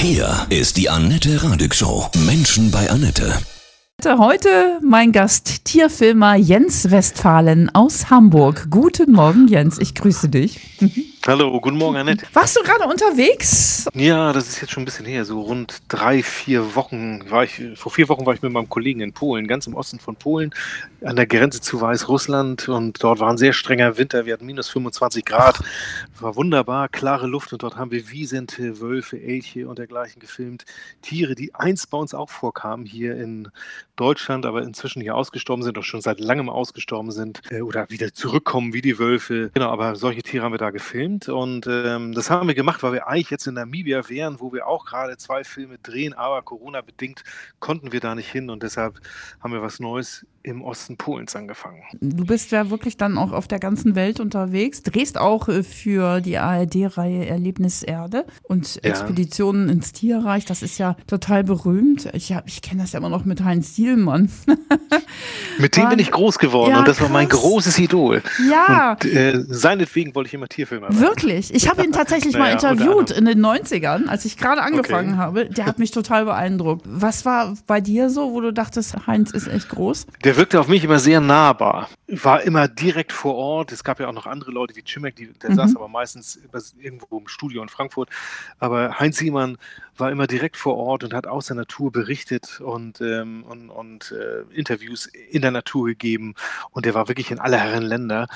Hier ist die Annette Radig Show. Menschen bei Annette. Heute mein Gast, Tierfilmer Jens Westphalen aus Hamburg. Guten Morgen, Jens. Ich grüße dich. Hallo, guten Morgen, Annette. Warst du gerade unterwegs? Ja, das ist jetzt schon ein bisschen her. So rund drei, vier Wochen war ich, vor vier Wochen war ich mit meinem Kollegen in Polen, ganz im Osten von Polen, an der Grenze zu Weißrussland. Und dort war ein sehr strenger Winter. Wir hatten minus 25 Grad. War wunderbar, klare Luft. Und dort haben wir Wiesente, Wölfe, Elche und dergleichen gefilmt. Tiere, die einst bei uns auch vorkamen, hier in Deutschland, aber inzwischen hier ausgestorben sind, auch schon seit langem ausgestorben sind äh, oder wieder zurückkommen wie die Wölfe. Genau, aber solche Tiere haben wir da gefilmt und ähm, das haben wir gemacht, weil wir eigentlich jetzt in Namibia wären, wo wir auch gerade zwei Filme drehen, aber Corona-bedingt konnten wir da nicht hin und deshalb haben wir was Neues im Osten Polens angefangen. Du bist ja wirklich dann auch auf der ganzen Welt unterwegs, drehst auch äh, für die ARD-Reihe Erlebnis Erde und ja. Expeditionen ins Tierreich. Das ist ja total berühmt. Ich, ich kenne das ja immer noch mit Heinz Sielmann. mit dem bin ich groß geworden ja, und das krass. war mein großes Idol. Ja. Und äh, seinetwegen wollte ich immer Tierfilmer machen. Wirklich? Ich habe ihn tatsächlich naja, mal interviewt in den 90ern, als ich gerade angefangen okay. habe. Der hat mich total beeindruckt. Was war bei dir so, wo du dachtest, Heinz ist echt groß? Der wirkte auf mich immer sehr nahbar. War immer direkt vor Ort. Es gab ja auch noch andere Leute wie Chimek, die, der mhm. saß aber meistens irgendwo im Studio in Frankfurt. Aber Heinz Siemann war immer direkt vor Ort und hat aus der Natur berichtet und, ähm, und, und äh, Interviews in der Natur gegeben. Und er war wirklich in aller Herren Länder,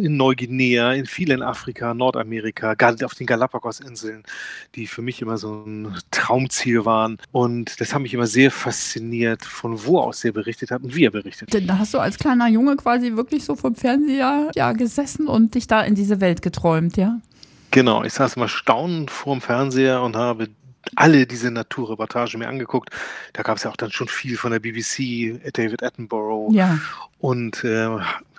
in Neuguinea, in vielen Afrika, Nordamerika, auf den Galapagos-Inseln, die für mich immer so ein Traumziel waren. Und das hat mich immer sehr fasziniert, von wo aus er berichtet hat und wie er berichtet. Da hast du als kleiner Junge quasi wirklich so vom Fernseher ja, gesessen und dich da in diese Welt geträumt, ja? Genau, ich saß immer staunend vor dem Fernseher und habe alle diese Naturreportage mir angeguckt. Da gab es ja auch dann schon viel von der BBC, David Attenborough ja. Und äh,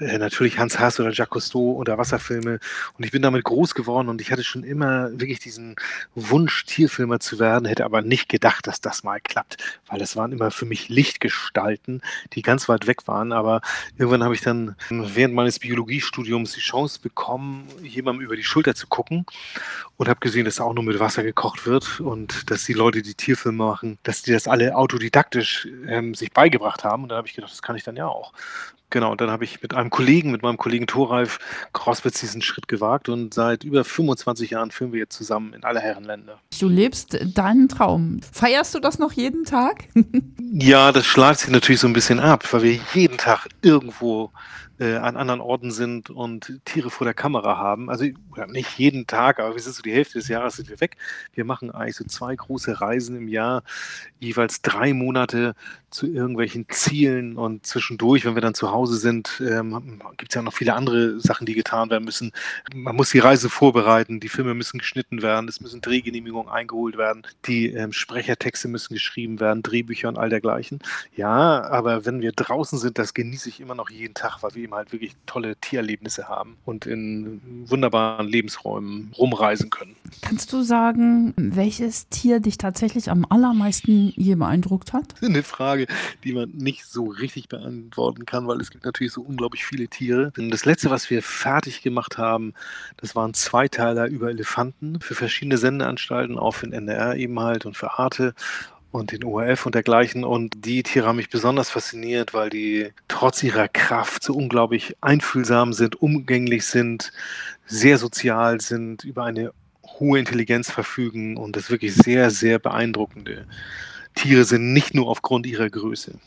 natürlich Hans Haas oder Jacques Cousteau oder Wasserfilme. Und ich bin damit groß geworden und ich hatte schon immer wirklich diesen Wunsch, Tierfilmer zu werden, hätte aber nicht gedacht, dass das mal klappt, weil das waren immer für mich Lichtgestalten, die ganz weit weg waren. Aber irgendwann habe ich dann während meines Biologiestudiums die Chance bekommen, jemandem über die Schulter zu gucken und habe gesehen, dass auch nur mit Wasser gekocht wird und dass die Leute, die Tierfilme machen, dass die das alle autodidaktisch ähm, sich beigebracht haben. Und da habe ich gedacht, das kann ich dann ja auch. Genau, und dann habe ich mit einem Kollegen, mit meinem Kollegen Thoralf Crosswitz diesen Schritt gewagt und seit über 25 Jahren filmen wir jetzt zusammen in alle Herrenländer. Du lebst deinen Traum. Feierst du das noch jeden Tag? ja, das schlagt sich natürlich so ein bisschen ab, weil wir jeden Tag irgendwo äh, an anderen Orten sind und Tiere vor der Kamera haben. Also nicht jeden Tag, aber wir sind so die Hälfte des Jahres sind wir weg. Wir machen eigentlich so zwei große Reisen im Jahr, jeweils drei Monate zu irgendwelchen Zielen und zwischendurch, wenn wir dann zu Hause sind, ähm, gibt es ja noch viele andere Sachen, die getan werden müssen. Man muss die Reise vorbereiten, die Filme müssen geschnitten werden, es müssen Drehgenehmigungen eingeholt werden, die ähm, Sprechertexte müssen geschrieben werden, Drehbücher und all dergleichen. Ja, aber wenn wir draußen sind, das genieße ich immer noch jeden Tag, weil wir eben halt wirklich tolle Tiererlebnisse haben und in wunderbaren Lebensräumen rumreisen können. Kannst du sagen, welches Tier dich tatsächlich am allermeisten je beeindruckt hat? Eine Frage, die man nicht so richtig beantworten kann, weil es gibt natürlich so unglaublich viele Tiere. Das letzte, was wir fertig gemacht haben, das waren Zweiteiler über Elefanten für verschiedene Sendeanstalten, auch für den NDR eben halt und für Arte und den ORF und dergleichen. Und die Tiere haben mich besonders fasziniert, weil die trotz ihrer Kraft so unglaublich einfühlsam sind, umgänglich sind, sehr sozial sind, über eine hohe Intelligenz verfügen und das wirklich sehr, sehr beeindruckende Tiere sind, nicht nur aufgrund ihrer Größe.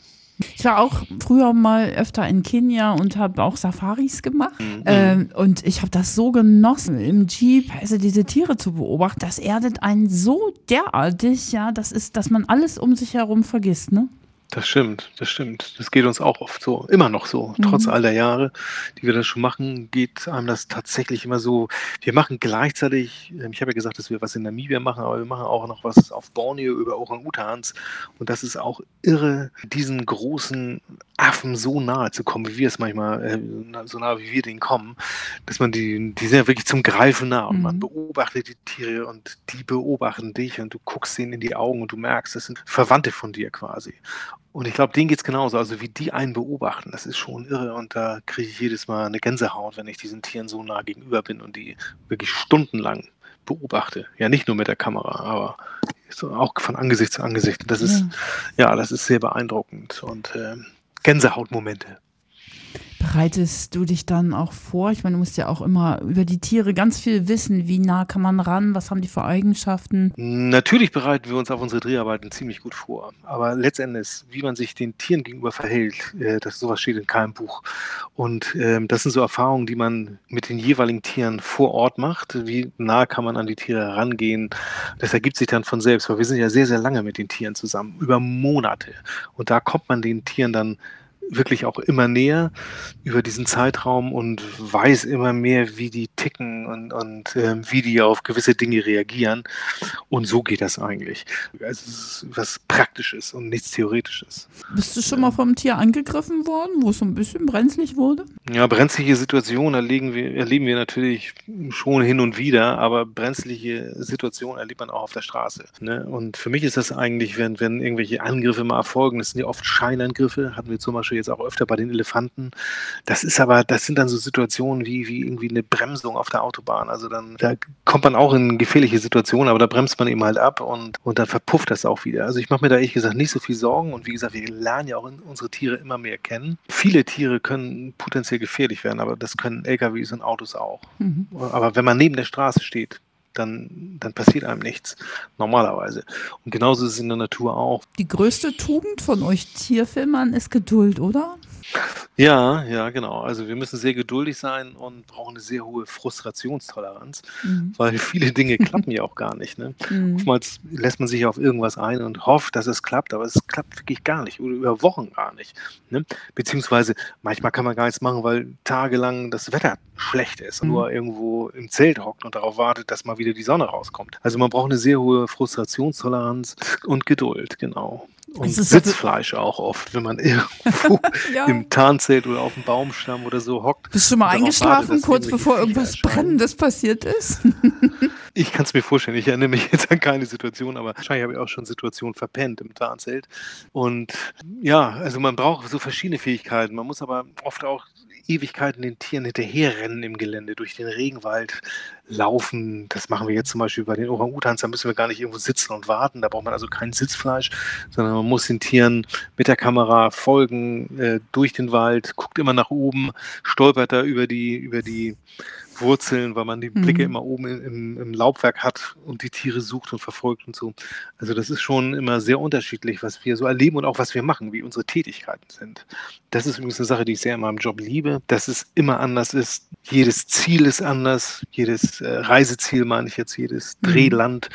Ich war auch früher mal öfter in Kenia und habe auch Safaris gemacht. Mhm. Ähm, und ich habe das so genossen, im Jeep also diese Tiere zu beobachten. Das erdet einen so derartig, ja, das ist, dass man alles um sich herum vergisst, ne? Das stimmt, das stimmt. Das geht uns auch oft so, immer noch so. Mhm. Trotz all der Jahre, die wir das schon machen, geht einem das tatsächlich immer so. Wir machen gleichzeitig, ähm, ich habe ja gesagt, dass wir was in Namibia machen, aber wir machen auch noch was auf Borneo über Orang-Utans. Und das ist auch irre, diesen großen Affen so nahe zu kommen, wie wir es manchmal, äh, so nah wie wir denen kommen, dass man die, die sind ja wirklich zum Greifen nah und mhm. man beobachtet die Tiere und die beobachten dich und du guckst ihnen in die Augen und du merkst, das sind Verwandte von dir quasi. Und ich glaube, denen geht es genauso. Also wie die einen beobachten, das ist schon irre. Und da kriege ich jedes Mal eine Gänsehaut, wenn ich diesen Tieren so nah gegenüber bin und die wirklich stundenlang beobachte. Ja, nicht nur mit der Kamera, aber auch von Angesicht zu Angesicht. Das ist, ja, ja das ist sehr beeindruckend und äh, Gänsehautmomente. Bereitest du dich dann auch vor? Ich meine, du musst ja auch immer über die Tiere ganz viel wissen. Wie nah kann man ran? Was haben die für Eigenschaften? Natürlich bereiten wir uns auf unsere Dreharbeiten ziemlich gut vor. Aber letztendlich, wie man sich den Tieren gegenüber verhält, äh, das sowas steht in keinem Buch. Und ähm, das sind so Erfahrungen, die man mit den jeweiligen Tieren vor Ort macht. Wie nah kann man an die Tiere herangehen? Das ergibt sich dann von selbst, weil wir sind ja sehr, sehr lange mit den Tieren zusammen, über Monate. Und da kommt man den Tieren dann wirklich auch immer näher über diesen Zeitraum und weiß immer mehr, wie die ticken und, und ähm, wie die auf gewisse Dinge reagieren. Und so geht das eigentlich. Also es ist was Praktisches und nichts Theoretisches. Bist du schon mal vom Tier angegriffen worden, wo es so ein bisschen brenzlig wurde? Ja, brenzliche Situationen erleben wir, erleben wir natürlich schon hin und wieder, aber brenzliche Situationen erlebt man auch auf der Straße. Ne? Und für mich ist das eigentlich, wenn, wenn irgendwelche Angriffe mal erfolgen, das sind ja oft Scheinangriffe, hatten wir zum Beispiel jetzt auch öfter bei den Elefanten. Das ist aber, das sind dann so Situationen wie, wie irgendwie eine Bremsung auf der Autobahn. Also dann, da kommt man auch in gefährliche Situationen, aber da bremst man eben halt ab und, und dann verpufft das auch wieder. Also ich mache mir da ehrlich gesagt nicht so viel Sorgen und wie gesagt, wir lernen ja auch unsere Tiere immer mehr kennen. Viele Tiere können potenziell gefährlich werden, aber das können LKWs und Autos auch. Mhm. Aber wenn man neben der Straße steht, dann, dann passiert einem nichts, normalerweise. Und genauso ist es in der Natur auch. Die größte Tugend von euch Tierfilmern ist Geduld, oder? Ja, ja, genau. Also wir müssen sehr geduldig sein und brauchen eine sehr hohe Frustrationstoleranz, mhm. weil viele Dinge klappen ja auch gar nicht. Ne? Mhm. Oftmals lässt man sich auf irgendwas ein und hofft, dass es klappt, aber es klappt wirklich gar nicht oder über Wochen gar nicht. Ne? Beziehungsweise manchmal kann man gar nichts machen, weil tagelang das Wetter schlecht ist und mhm. nur irgendwo im Zelt hockt und darauf wartet, dass mal wieder die Sonne rauskommt. Also man braucht eine sehr hohe Frustrationstoleranz und Geduld, genau. Und Sitzfleisch auch oft, wenn man irgendwo ja. im Tarnzelt oder auf dem Baumstamm oder so hockt. Bist du schon mal eingeschlafen, wartet, kurz bevor irgendwas Brennendes passiert ist? ich kann es mir vorstellen. Ich erinnere mich jetzt an keine Situation, aber wahrscheinlich habe ich auch schon Situationen verpennt im Tarnzelt. Und ja, also man braucht so verschiedene Fähigkeiten. Man muss aber oft auch Ewigkeiten den Tieren hinterherrennen im Gelände, durch den Regenwald laufen. Das machen wir jetzt zum Beispiel bei den Orang-Utans. Da müssen wir gar nicht irgendwo sitzen und warten. Da braucht man also kein Sitzfleisch, sondern man muss den Tieren mit der Kamera folgen äh, durch den Wald, guckt immer nach oben, stolpert da über die, über die Wurzeln, weil man die Blicke mhm. immer oben im, im, Laubwerk hat und die Tiere sucht und verfolgt und so. Also das ist schon immer sehr unterschiedlich, was wir so erleben und auch was wir machen, wie unsere Tätigkeiten sind. Das ist übrigens eine Sache, die ich sehr in meinem Job liebe, dass es immer anders ist. Jedes Ziel ist anders, jedes äh, Reiseziel meine ich jetzt, jedes mhm. Drehland,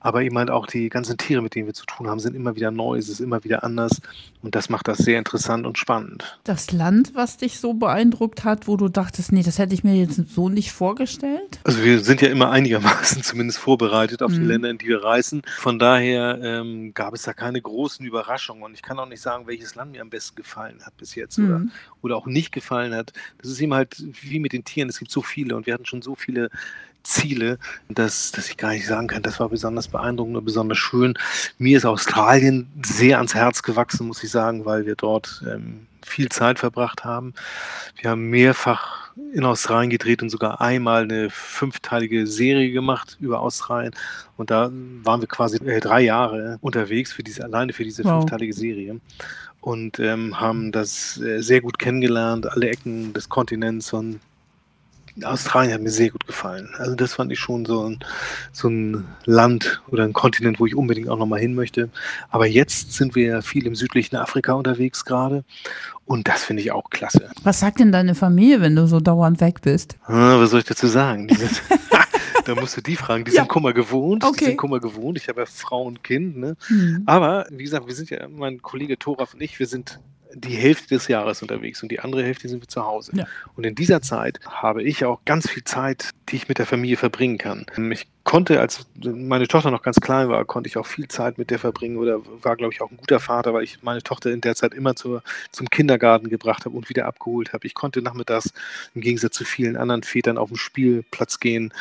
aber eben halt auch die ganzen Tiere, mit denen wir zu tun haben, sind immer wieder neu, es ist immer wieder anders und das macht das sehr interessant und spannend. Das Land, was dich so beeindruckt hat, wo du dachtest, nee, das hätte ich mir jetzt so nicht vorgestellt? Also wir sind ja immer einigermaßen zumindest vorbereitet auf mhm. die Länder, in die wir reisen. Von daher ähm, gab es da keine großen Überraschungen und ich kann auch nicht sagen, welches Land mir am besten gefallen hat bis jetzt mhm. oder, oder auch nicht gefallen hat. Das ist eben halt wie mit den Tieren, es gibt so viele und wir hatten schon so viele Ziele, dass, dass ich gar nicht sagen kann, das war besonders beeindruckend oder besonders schön. Mir ist Australien sehr ans Herz gewachsen, muss ich sagen, weil wir dort ähm, viel Zeit verbracht haben. Wir haben mehrfach in Australien gedreht und sogar einmal eine fünfteilige Serie gemacht über Australien. Und da waren wir quasi äh, drei Jahre unterwegs für diese, alleine für diese wow. fünfteilige Serie. Und ähm, haben das äh, sehr gut kennengelernt, alle Ecken des Kontinents und Australien hat mir sehr gut gefallen. Also das fand ich schon so ein, so ein Land oder ein Kontinent, wo ich unbedingt auch nochmal hin möchte. Aber jetzt sind wir viel im südlichen Afrika unterwegs gerade und das finde ich auch klasse. Was sagt denn deine Familie, wenn du so dauernd weg bist? Ah, was soll ich dazu sagen? da musst du die fragen. Die ja. sind Kummer gewohnt. Okay. Die sind Kummer gewohnt. Ich habe ja Frau und Kind. Ne? Mhm. Aber wie gesagt, wir sind ja, mein Kollege Thoraf und ich, wir sind die Hälfte des Jahres unterwegs und die andere Hälfte sind wir zu Hause. Ja. Und in dieser Zeit habe ich auch ganz viel Zeit, die ich mit der Familie verbringen kann. Ich konnte, als meine Tochter noch ganz klein war, konnte ich auch viel Zeit mit der verbringen oder war, glaube ich, auch ein guter Vater, weil ich meine Tochter in der Zeit immer zur, zum Kindergarten gebracht habe und wieder abgeholt habe. Ich konnte nachmittags im Gegensatz zu vielen anderen Vätern auf den Spielplatz gehen,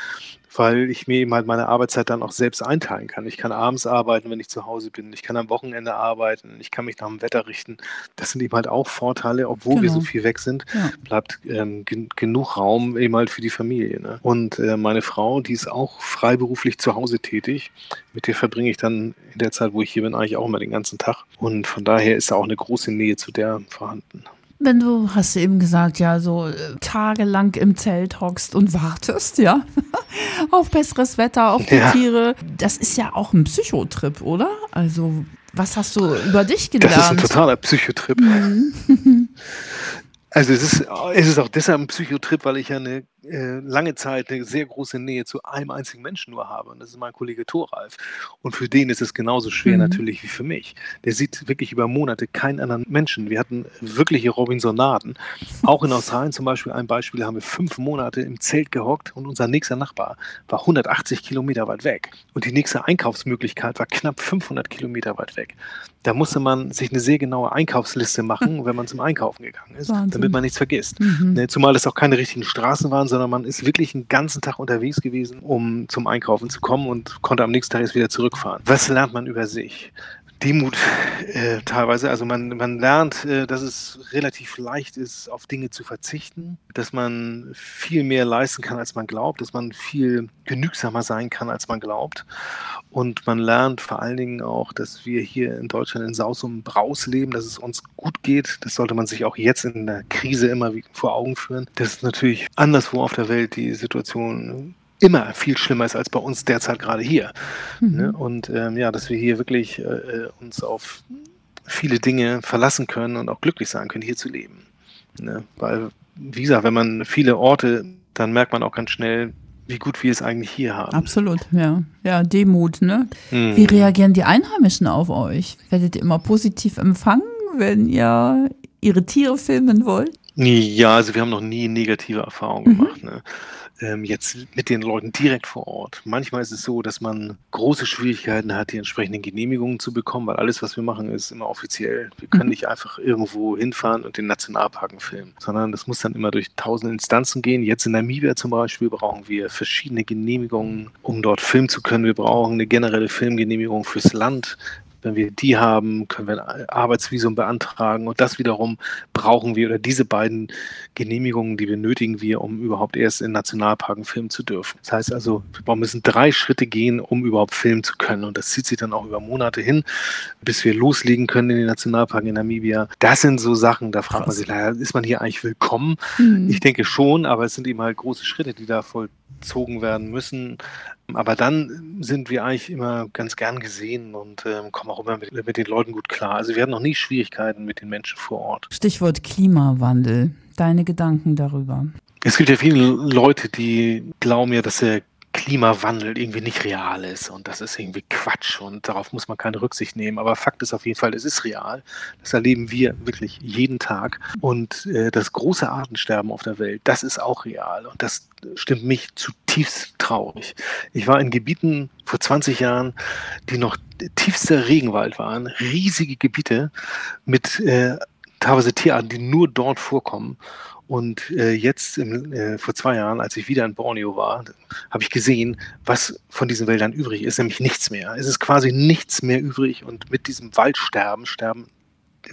weil ich mir eben halt meine Arbeitszeit dann auch selbst einteilen kann. Ich kann abends arbeiten, wenn ich zu Hause bin. Ich kann am Wochenende arbeiten. Ich kann mich nach dem Wetter richten. Das sind eben halt auch Vorteile, obwohl wir so Genau. viel weg sind, Ja. bleibt ähm, gen genug Raum eben halt für die Familie. Ne? Und äh, meine Frau, die ist auch freiberuflich zu Hause tätig. Mit der verbringe ich dann in der Zeit, wo ich hier bin, eigentlich auch immer den ganzen Tag. Und von daher ist da auch eine große Nähe zu der vorhanden. Wenn du, hast du eben gesagt, ja, so äh, tagelang im Zelt hockst und wartest, ja, auf besseres Wetter, auf die Ja. Tiere, das ist ja auch ein Psychotrip, oder? Also, was hast du über dich Das ist ein gelernt? totaler Psychotrip. Also es ist, es ist auch deshalb ein Psychotrip, weil ich ja eine äh, lange Zeit eine sehr große Nähe zu einem einzigen Menschen nur habe. Und das ist mein Kollege Thoralf. Und für den ist es genauso schwer Mhm. natürlich wie für mich. Der sieht wirklich über Monate keinen anderen Menschen. Wir hatten wirkliche Robinsonaden. Auch in Australien zum Beispiel, ein Beispiel, haben wir fünf Monate im Zelt gehockt und unser nächster Nachbar war 180 Kilometer weit weg. Und die nächste Einkaufsmöglichkeit war knapp 500 Kilometer weit weg. Da musste man sich eine sehr genaue Einkaufsliste machen, wenn man zum Einkaufen gegangen ist, Wahnsinn. damit man nichts vergisst. Mhm. Ne, zumal es auch keine richtigen Straßen waren, sondern man ist wirklich einen ganzen Tag unterwegs gewesen, um zum Einkaufen zu kommen und konnte am nächsten Tag erst wieder zurückfahren. Was lernt man über sich? Demut äh, teilweise. Also man, man lernt, äh, dass es relativ leicht ist, auf Dinge zu verzichten, dass man viel mehr leisten kann, als man glaubt, dass man viel genügsamer sein kann, als man glaubt. Und man lernt vor allen Dingen auch, dass wir hier in Deutschland in Saus und Braus leben, dass es uns gut geht. Das sollte man sich auch jetzt in der Krise immer vor Augen führen. Dass natürlich anderswo auf der Welt die Situation immer viel schlimmer ist als bei uns derzeit gerade hier. Ne? Mhm. Und ähm, ja, dass wir hier wirklich äh, äh, uns auf viele Dinge verlassen können und auch glücklich sein können, hier zu leben. Ne? Weil, wie gesagt, wenn man viele Orte, dann merkt man auch ganz schnell, wie gut wir es eigentlich hier haben. Absolut, ja. Ja, Demut, ne? Mhm. Wie reagieren die Einheimischen auf euch? Werdet ihr immer positiv empfangen, wenn ihr ihre Tiere filmen wollt? Ja, also wir haben noch nie negative Erfahrungen Mhm. gemacht. Ne? Ähm, jetzt mit den Leuten direkt vor Ort. Manchmal ist es so, dass man große Schwierigkeiten hat, die entsprechenden Genehmigungen zu bekommen, weil alles, was wir machen, ist immer offiziell. Wir können Mhm. nicht einfach irgendwo hinfahren und den Nationalparken filmen, sondern das muss dann immer durch tausende Instanzen gehen. Jetzt in Namibia zum Beispiel brauchen wir verschiedene Genehmigungen, um dort filmen zu können. Wir brauchen eine generelle Filmgenehmigung fürs Land. Wenn wir die haben, können wir ein Arbeitsvisum beantragen und das wiederum brauchen wir oder diese beiden Genehmigungen, die benötigen wir, um überhaupt erst in Nationalparken filmen zu dürfen. Das heißt also, wir müssen drei Schritte gehen, um überhaupt filmen zu können. Und das zieht sich dann auch über Monate hin, bis wir loslegen können in den Nationalparken in Namibia. Das sind so Sachen, da fragt man sich, naja, ist man hier eigentlich willkommen? Mhm. Ich denke schon, aber es sind eben halt große Schritte, die da vollzogen werden müssen. Aber dann sind wir eigentlich immer ganz gern gesehen und ähm, kommen auch immer mit, mit den Leuten gut klar. Also wir hatten noch nie Schwierigkeiten mit den Menschen vor Ort. Stichwort Klimawandel. Deine Gedanken darüber? Es gibt ja viele Leute, die glauben ja, dass der Klimawandel irgendwie nicht real ist und das ist irgendwie Quatsch und darauf muss man keine Rücksicht nehmen. Aber Fakt ist auf jeden Fall, es ist real. Das erleben wir wirklich jeden Tag. Und äh, das große Artensterben auf der Welt, das ist auch real und das stimmt mich zutiefst traurig. Ich war in Gebieten vor 20 Jahren, die noch tiefster Regenwald waren, riesige Gebiete mit äh, teilweise Tierarten, die nur dort vorkommen. Und äh, jetzt im, äh, vor zwei Jahren, als ich wieder in Borneo war, habe ich gesehen, was von diesen Wäldern übrig ist, nämlich nichts mehr. Es ist quasi nichts mehr übrig und mit diesem Waldsterben sterben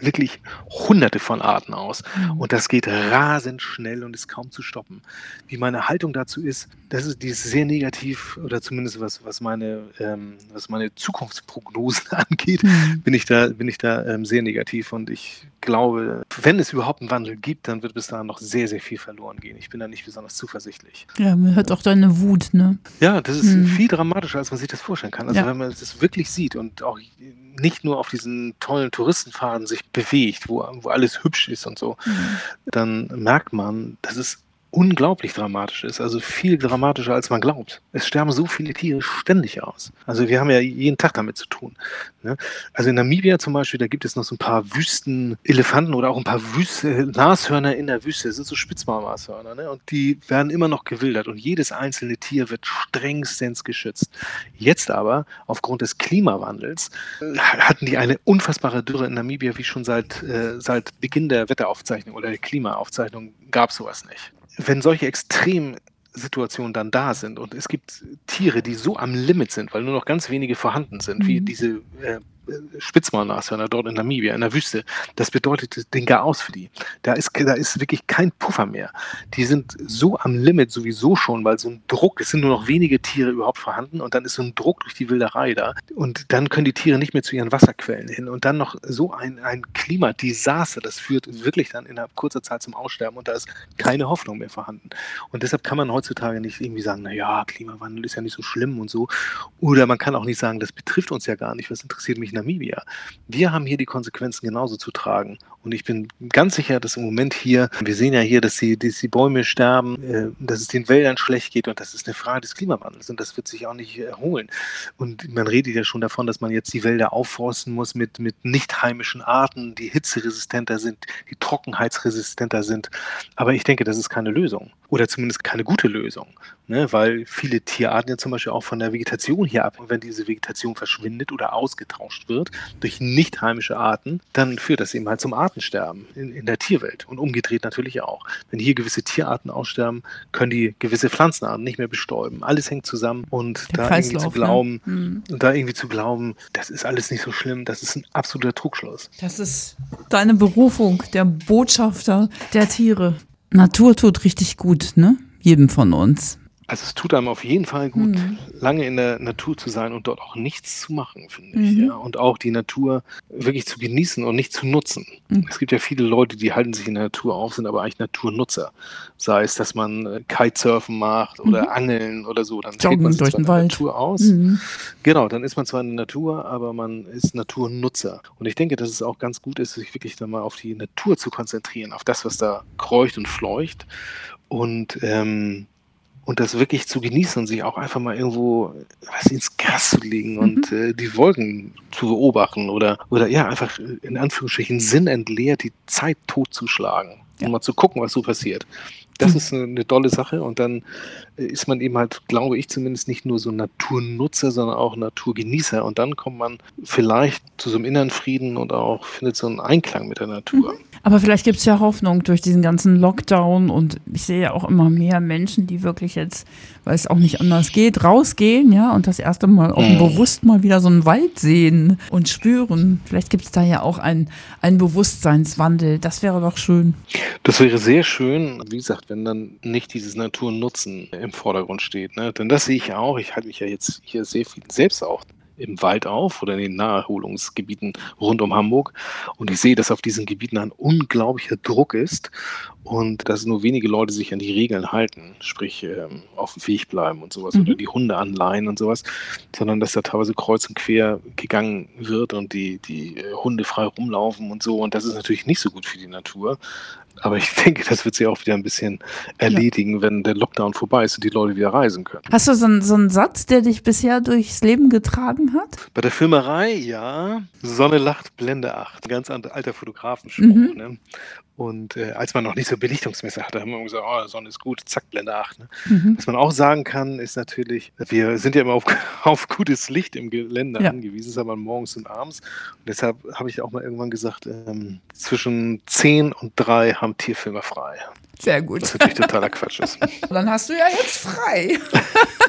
wirklich hunderte von Arten aus. Und das geht rasend schnell und ist kaum zu stoppen. Wie meine Haltung dazu ist, das ist, die ist sehr negativ oder zumindest was, was meine, ähm, was meine Zukunftsprognosen angeht, Mhm. bin ich da, bin ich da ähm, sehr negativ und ich glaube, wenn es überhaupt einen Wandel gibt, dann wird bis dahin noch sehr, sehr viel verloren gehen. Ich bin da nicht besonders zuversichtlich. Ja, man hört auch deine Wut, ne? Ja, das ist Mhm. viel dramatischer, als man sich das vorstellen kann. Also Ja. wenn man das wirklich sieht und auch nicht nur auf diesen tollen Touristenfaden sich bewegt, wo, wo alles hübsch ist und so, dann merkt man, dass es unglaublich dramatisch ist. Also viel dramatischer, als man glaubt. Es sterben so viele Tiere ständig aus. Also wir haben ja jeden Tag damit zu tun. Ne? Also in Namibia zum Beispiel, da gibt es noch so ein paar Wüstenelefanten oder auch ein paar Wüste, Nashörner in der Wüste. Das sind so Spitzmaulnashörner. Ne? Und die werden immer noch gewildert und jedes einzelne Tier wird strengstens geschützt. Jetzt aber, aufgrund des Klimawandels, äh, hatten die eine unfassbare Dürre in Namibia, wie schon seit, äh, seit Beginn der Wetteraufzeichnung oder der Klimaaufzeichnung gab es sowas nicht. Wenn solche extrem Situationen dann da sind und es gibt Tiere, die so am Limit sind, weil nur noch ganz wenige vorhanden sind, mhm. wie diese äh, Spitzmaulnashörner dort in Namibia, in der Wüste, das bedeutet den aus für die. Da ist, da ist wirklich kein Puffer mehr. Die sind so am Limit sowieso schon, weil so ein Druck, es sind nur noch wenige Tiere überhaupt vorhanden und dann ist so ein Druck durch die Wilderei da und dann können die Tiere nicht mehr zu ihren Wasserquellen hin und dann noch so ein, ein Klimadesaster, das führt wirklich dann innerhalb kurzer Zeit zum Aussterben und da ist keine Hoffnung mehr vorhanden. Und deshalb kann man heutzutage nicht irgendwie sagen, naja, Klimawandel ist ja nicht so schlimm und so. Oder man kann auch nicht sagen, das betrifft uns ja gar nicht, was interessiert mich Namibia. Wir haben hier die Konsequenzen genauso zu tragen. Und ich bin ganz sicher, dass im Moment hier, wir sehen ja hier, dass die, dass die Bäume sterben, äh, dass es den Wäldern schlecht geht und das ist eine Frage des Klimawandels und das wird sich auch nicht erholen. Und man redet ja schon davon, dass man jetzt die Wälder aufforsten muss mit, mit nicht heimischen Arten, die hitzeresistenter sind, die trockenheitsresistenter sind. Aber ich denke, das ist keine Lösung oder zumindest keine gute Lösung, ne? weil viele Tierarten ja zum Beispiel auch von der Vegetation hier ab. Und wenn diese Vegetation verschwindet oder ausgetauscht wird durch nicht heimische Arten, dann führt das eben halt zum Arten Artensterben in, in der Tierwelt und umgedreht natürlich auch. Wenn hier gewisse Tierarten aussterben, können die gewisse Pflanzenarten nicht mehr bestäuben. Alles hängt zusammen und Der da Kreislauf, irgendwie zu ne? glauben, ne? mhm. da irgendwie zu glauben, das ist alles nicht so schlimm, das ist ein absoluter Trugschluss. Das ist deine Berufung, der Botschafter der Tiere. Natur tut richtig gut, ne? Jedem von uns. Also es tut einem auf jeden Fall gut, mhm. lange in der Natur zu sein und dort auch nichts zu machen, finde ich. Mhm. Ja. Und auch die Natur wirklich zu genießen und nicht zu nutzen. Mhm. Es gibt ja viele Leute, die halten sich in der Natur auf, sind aber eigentlich Naturnutzer. Sei es, dass man äh, Kitesurfen macht oder mhm. Angeln oder so. Dann Joggen man durch den Wald. Natur aus. Mhm. Genau, dann ist man zwar in der Natur, aber man ist Naturnutzer. Und ich denke, dass es auch ganz gut ist, sich wirklich dann mal auf die Natur zu konzentrieren, auf das, was da kreucht und fleucht. Und ähm, und das wirklich zu genießen und sich auch einfach mal irgendwo was ins Gras zu legen und mhm. äh, die Wolken zu beobachten oder, oder ja, einfach in Anführungsstrichen sinnentleert die Zeit totzuschlagen ja. um mal zu gucken, was so passiert. Das ist eine, eine tolle Sache und dann äh, ist man eben halt, glaube ich zumindest, nicht nur so Naturnutzer, sondern auch Naturgenießer und dann kommt man vielleicht zu so einem inneren Frieden und auch findet so einen Einklang mit der Natur. Mhm. Aber vielleicht gibt es ja Hoffnung durch diesen ganzen Lockdown und ich sehe ja auch immer mehr Menschen, die wirklich jetzt, weil es auch nicht anders geht, rausgehen, ja, und das erste Mal auch mhm. bewusst mal wieder so einen Wald sehen und spüren. Vielleicht gibt es da ja auch einen, einen Bewusstseinswandel. Das wäre doch schön. Das wäre sehr schön, wie gesagt, wenn dann nicht dieses Naturnutzen im Vordergrund steht. Ne? Denn das sehe ich auch. Ich halte mich ja jetzt hier sehr viel selbst auch im Wald auf oder in den Naherholungsgebieten rund um Hamburg. Und ich sehe, dass auf diesen Gebieten ein unglaublicher Druck ist und dass nur wenige Leute sich an die Regeln halten, sprich ähm, auf dem Weg bleiben und sowas mhm. oder die Hunde anleihen und sowas, sondern dass da teilweise kreuz und quer gegangen wird und die, die äh, Hunde frei rumlaufen und so. Und das ist natürlich nicht so gut für die Natur. Aber ich denke, das wird sich auch wieder ein bisschen erledigen, ja. wenn der Lockdown vorbei ist und die Leute wieder reisen können. Hast du so, einen, so einen Satz, der dich bisher durchs Leben getragen hat? Bei der Filmerei, ja. Sonne lacht, Blende 8. Ganz alter Fotografenspruch. Mhm. Ne? Und äh, als man noch nicht so Belichtungsmesser hatte, haben wir gesagt, oh, Sonne ist gut, zack, Blende 8. Ne? Mhm. Was man auch sagen kann, ist natürlich, wir sind ja immer auf, auf gutes Licht im Gelände ja. angewiesen, ist aber morgens und abends. Und deshalb habe ich auch mal irgendwann gesagt, ähm, zwischen 10 und 3 haben Tierfilmer frei. Sehr gut. Was natürlich totaler Quatsch ist. Dann hast du ja jetzt frei.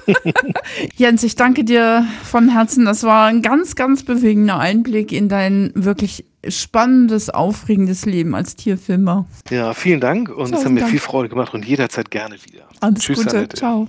Jens, ich danke dir von Herzen. Das war ein ganz, ganz bewegender Einblick in dein wirklich spannendes, aufregendes Leben als Tierfilmer. Ja, vielen Dank und es hat mir viel Freude gemacht und jederzeit gerne wieder. Alles Tschüss, Gute. Annette. Ciao.